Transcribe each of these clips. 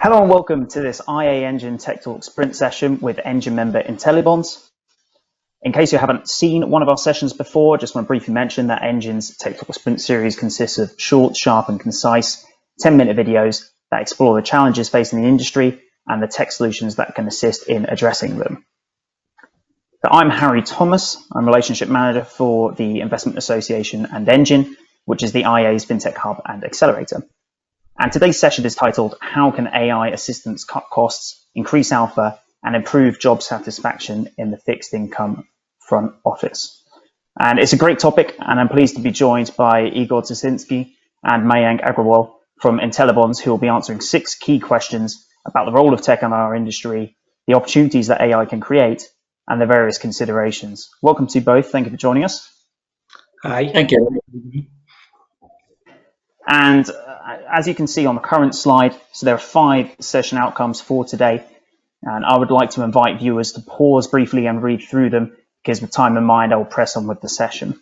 Hello and welcome to this IA Engine Tech Talk sprint session with Engine member IntelliBonds. In case you haven't seen one of our sessions before, just want to briefly mention that Engine's Tech Talk Sprint series consists of short, sharp and concise 10-minute videos that explore the challenges facing the industry and the tech solutions that can assist in addressing them. So I'm Harry Thomas. I'm Relationship Manager for the Investment Association and Engine, which is the IA's FinTech Hub and Accelerator. And today's session is titled How Can AI Assistance Cut Costs, Increase Alpha and improve job satisfaction in the fixed income front office. And it's a great topic, and I'm pleased to be joined by Igor Tsysinski and Mayank Agrawal from IntelliBonds, who will be answering six key questions about the role of tech in our industry, the opportunities that AI can create, and the various considerations. Welcome to both. Thank you for joining us. Hi. Thank you. And uh, as you can see on the current slide, so there are five session outcomes for today. And I would like to invite viewers to pause briefly and read through them because with time in mind, I will press on with the session.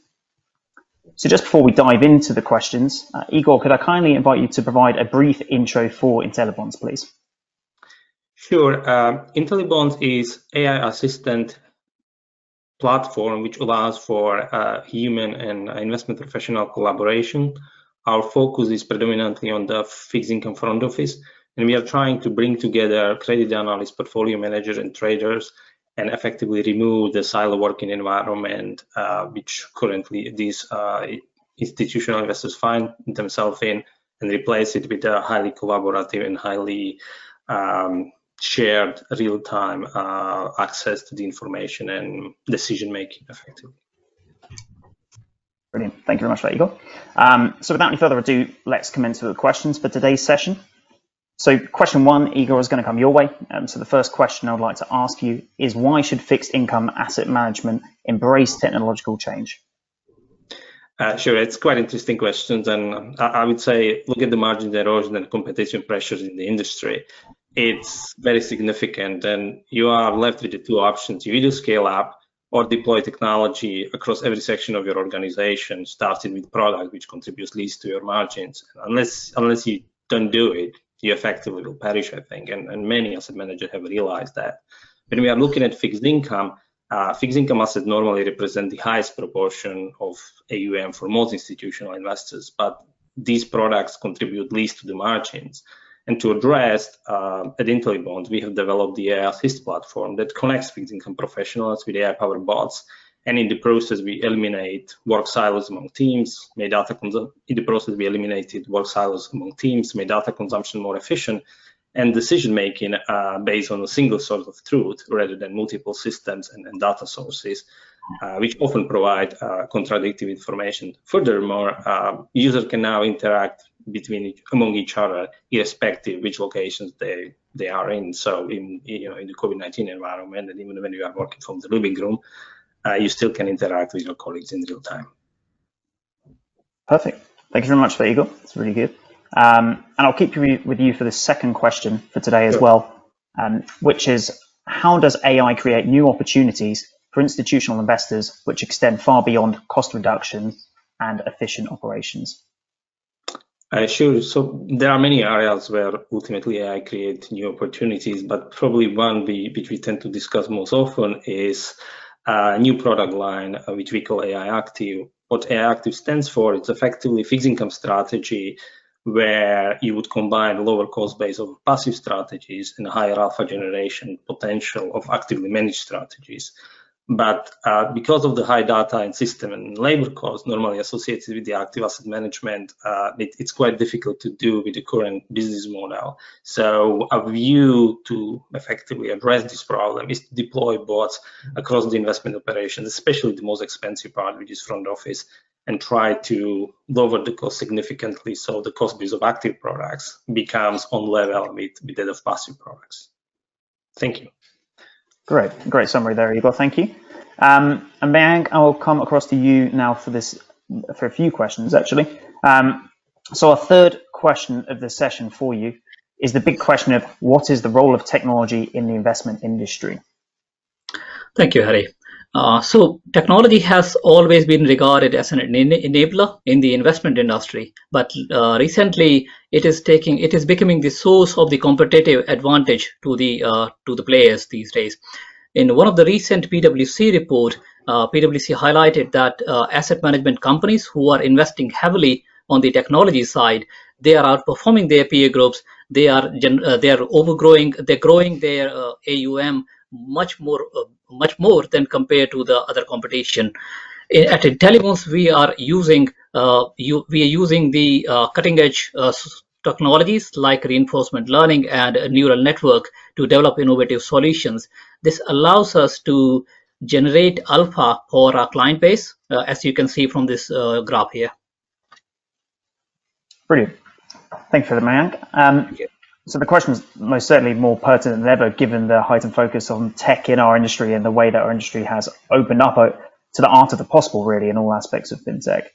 So just before we dive into the questions, uh, Igor, could I kindly invite you to provide a brief intro for IntelliBonds, please? Sure. Uh, IntelliBonds is AI assistant platform which allows for uh, human and investment professional collaboration. Our focus is predominantly on the fixed income front office, and we are trying to bring together credit analysts, portfolio managers, and traders and effectively remove the silo working environment uh, which currently these uh, institutional investors find themselves in and replace it with a highly collaborative and highly um, shared real-time uh, access to the information and decision making effectively. Brilliant. Thank you very much for that, Igor. Um, so without any further ado, let's commence with the questions for today's session. So question one, Igor, is going to come your way. Um, so the first question I would like to ask you is why should fixed income asset management embrace technological change? Uh, sure, it's quite interesting questions, and I, I, would say look at the margin erosion and competition pressures in the industry. It's very significant, and you are left with the two options: you either scale up or deploy technology across every section of your organization, starting with product which contributes least to your margins. Unless unless you don't do it, you effectively will perish, I think. And, and many asset managers have realized that. When we are looking at fixed income, uh, fixed income assets normally represent the highest proportion of AUM for most institutional investors, but these products contribute least to the margins. And to address uh, at IntelliBonds, we have developed the AI Assist platform that connects fixed income professionals with AI-powered bots. And in the process we eliminate work silos among teams. Made data in the process we eliminated work silos among teams made data consumption more efficient and decision making uh, based on a single source of truth rather than multiple systems and, and data sources uh, which often provide uh, contradictory information. Furthermore uh, user can now interact between each, among each other irrespective which locations they they are in so in you know in the covid-19 environment and even when you are working from the living room uh, you still can interact with your colleagues in real time. Perfect. Thank you very much for that, Igor. It's really good. Um, and I'll keep you with you for the second question for today as sure. well, um, which is how does AI create new opportunities for institutional investors which extend far beyond cost reduction and efficient operations? Uh, sure. So there are many areas where ultimately AI creates new opportunities, but probably one we, which we tend to discuss most often is a new product line, uh, which we call AI Active. What AI Active stands for, it's effectively fixed income strategy where you would combine lower cost base of passive strategies and higher alpha generation potential of actively managed strategies. But uh, because of the high data and system and labor costs normally associated with the active asset management, uh, it, it's quite difficult to do with the current business model. So a view to effectively address this problem is to deploy bots across the investment operations, especially the most expensive part, which is front office, and try to lower the cost significantly so the cost base of active products becomes on level with, with that of passive products. Thank you. Great, great summary there, Igor. Thank you. Um, and Mayank, I will come across to you now for this for a few questions actually. Um, so our third question of the session for you is the big question of what is the role of technology in the investment industry? Thank you, Harry. Uh, so technology has always been regarded as an enabler in the investment industry, but uh, recently it is taking it is becoming the source of the competitive advantage to the uh, to the players these days. In one of the recent PwC report, uh, PwC highlighted that uh, asset management companies who are investing heavily on the technology side, they are outperforming their peer groups. They are they are overgrowing. They're growing their AUM much more much more than compared to the other competition. At IntelliBonds, we are using uh, you, we are using the uh, cutting edge uh, technologies like reinforcement learning and neural network to develop innovative solutions. This allows us to generate alpha for our client base, uh, as you can see from this uh, graph here. Brilliant. Thank you for the Mayank. Um, so the question is most certainly more pertinent than ever, given the heightened focus on tech in our industry and the way that our industry has opened up uh, to the art of the possible, really, in all aspects of fintech.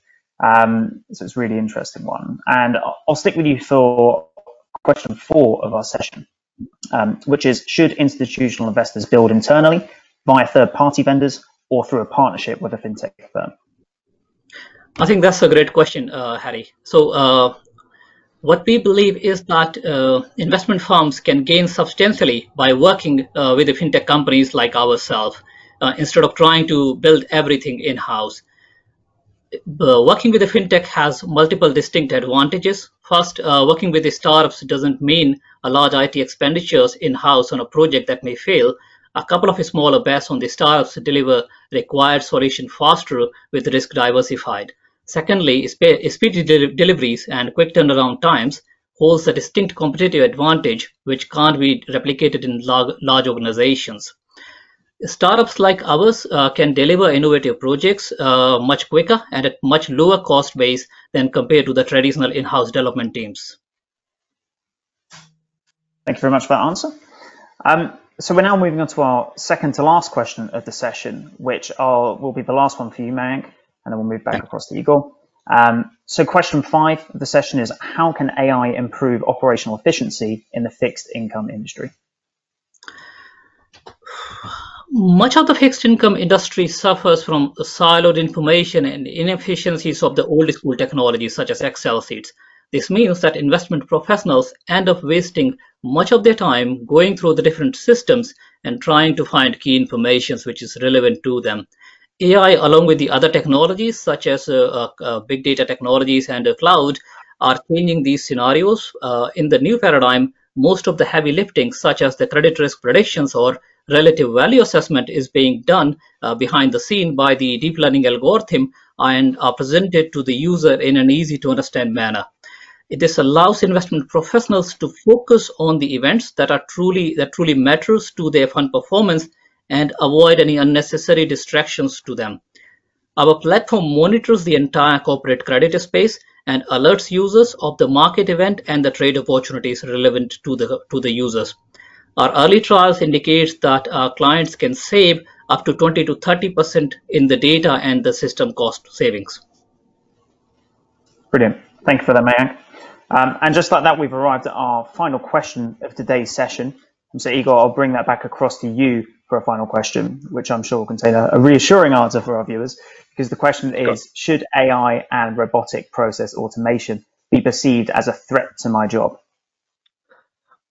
Um, so it's really interesting one. And I'll stick with you for question four of our session, um, which is, should institutional investors build internally via third-party vendors or through a partnership with a fintech firm? I think that's a great question, uh, Harry. So uh, what we believe is that uh, investment firms can gain substantially by working uh, with the fintech companies like ourselves uh, instead of trying to build everything in house. Uh, working with a fintech has multiple distinct advantages. First, uh, working with the startups doesn't mean a large IT expenditures in house on a project that may fail. A couple of smaller bets on the startups deliver required solution faster with risk diversified. Secondly, speedy deliveries and quick turnaround times holds a distinct competitive advantage which can't be replicated in large organizations. Startups like ours uh, can deliver innovative projects uh, much quicker and at much lower cost base than compared to the traditional in-house development teams. Thank you very much for that answer. Um, so we're now moving on to our second to last question of the session, which are, will be the last one for you, Mayank and then we'll move back across to Igor. Um, so question five of the session is, how can AI improve operational efficiency in the fixed income industry? Much of the fixed income industry suffers from siloed information and inefficiencies of the old school technologies such as Excel sheets. This means that investment professionals end up wasting much of their time going through the different systems and trying to find key information which is relevant to them. AI, along with the other technologies such as uh, uh, uh, big data technologies and cloud, are changing these scenarios. in the new paradigm, most of the heavy lifting, such as the credit risk predictions or relative value assessment, is being done behind the scene by the deep learning algorithm and are presented to the user in an easy to understand manner. This allows investment professionals to focus on the events that are truly that truly matters to their fund performance and avoid any unnecessary distractions to them. Our platform monitors the entire corporate credit space and alerts users of the market event and the trade opportunities relevant to the, to the users. Our early trials indicates that our clients can save up to 20 to 30% in the data and the system cost savings. Brilliant. Thank you for that, Mayank. Um, and just like that, we've arrived at our final question of today's session. And so, Igor, I'll bring that back across to you for a final question, which I'm sure will contain a, a reassuring answer for our viewers, because the question is, should AI and robotic process automation be perceived as a threat to my job?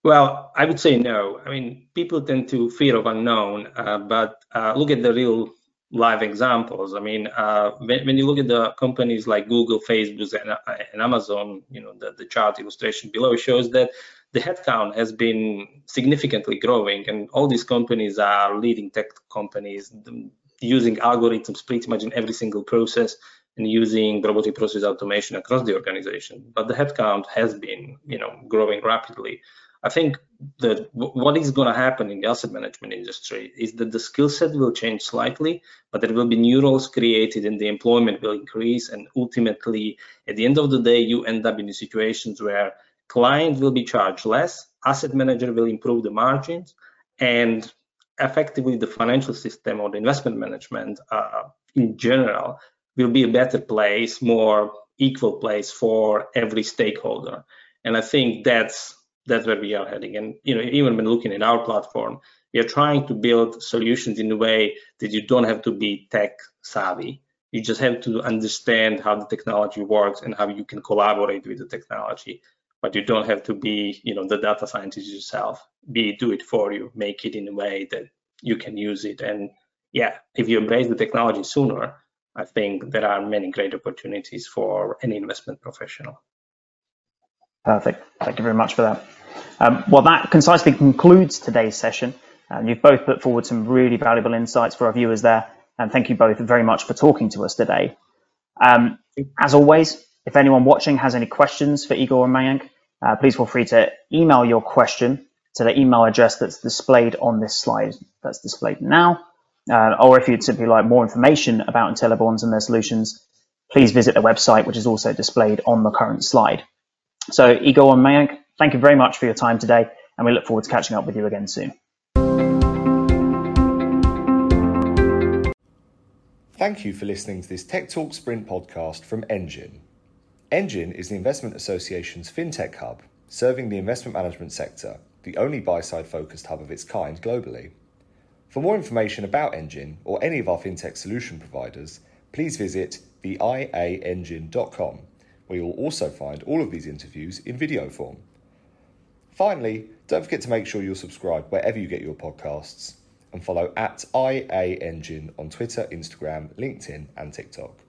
Well, I would say no. I mean, people tend to fear of unknown, uh, but uh, look at the real live examples. I mean, uh, when, when, you look at the companies like Google, Facebook, and, uh, and Amazon, you know, the, the chart illustration below shows that the headcount has been significantly growing, and all these companies are leading tech companies um, using algorithms pretty much in every single process and using robotic process automation across the organization. But the headcount has been, you know, growing rapidly. I think that what is going to happen in the asset management industry is that the skill set will change slightly, but there will be new roles created and the employment will increase. And ultimately, at the end of the day, you end up in situations where client will be charged less, asset manager will improve the margins, and effectively the financial system or the investment management uh, in general will be a better place, more equal place for every stakeholder. And I think that's that's where we are heading. And you know, even when looking at our platform, We are trying to build solutions in a way that you don't have to be tech savvy. You just have to understand how the technology works and how you can collaborate with the technology. But you don't have to be, you know, the data scientist yourself. Be do it for you, make it in a way that you can use it. And yeah, if you embrace the technology sooner, I think there are many great opportunities for any investment professional. Perfect. Thank you very much for that. Um, well, that concisely concludes today's session. Um, you've both put forward some really valuable insights for our viewers there, and thank you both very much for talking to us today. Um, as always, if anyone watching has any questions for Igor and Mayank, uh, please feel free to email your question to the email address that's displayed on this slide that's displayed now. Uh, or if you'd simply like more information about IntelliBonds and their solutions, please visit the website, which is also displayed on the current slide. So Igor and Mayank, thank you very much for your time today, and we look forward to catching up with you again soon. Thank you for listening to this Tech Talk Sprint podcast from Engine. Engine is the Investment Association's fintech hub, serving the investment management sector, the only buy side focused hub of its kind globally. For more information about Engine or any of our fintech solution providers, please visit theiaengine.com where you'll also find all of these interviews in video form. Finally, don't forget to make sure you're subscribed wherever you get your podcasts and follow at IA Engine on Twitter, Instagram, LinkedIn, and TikTok.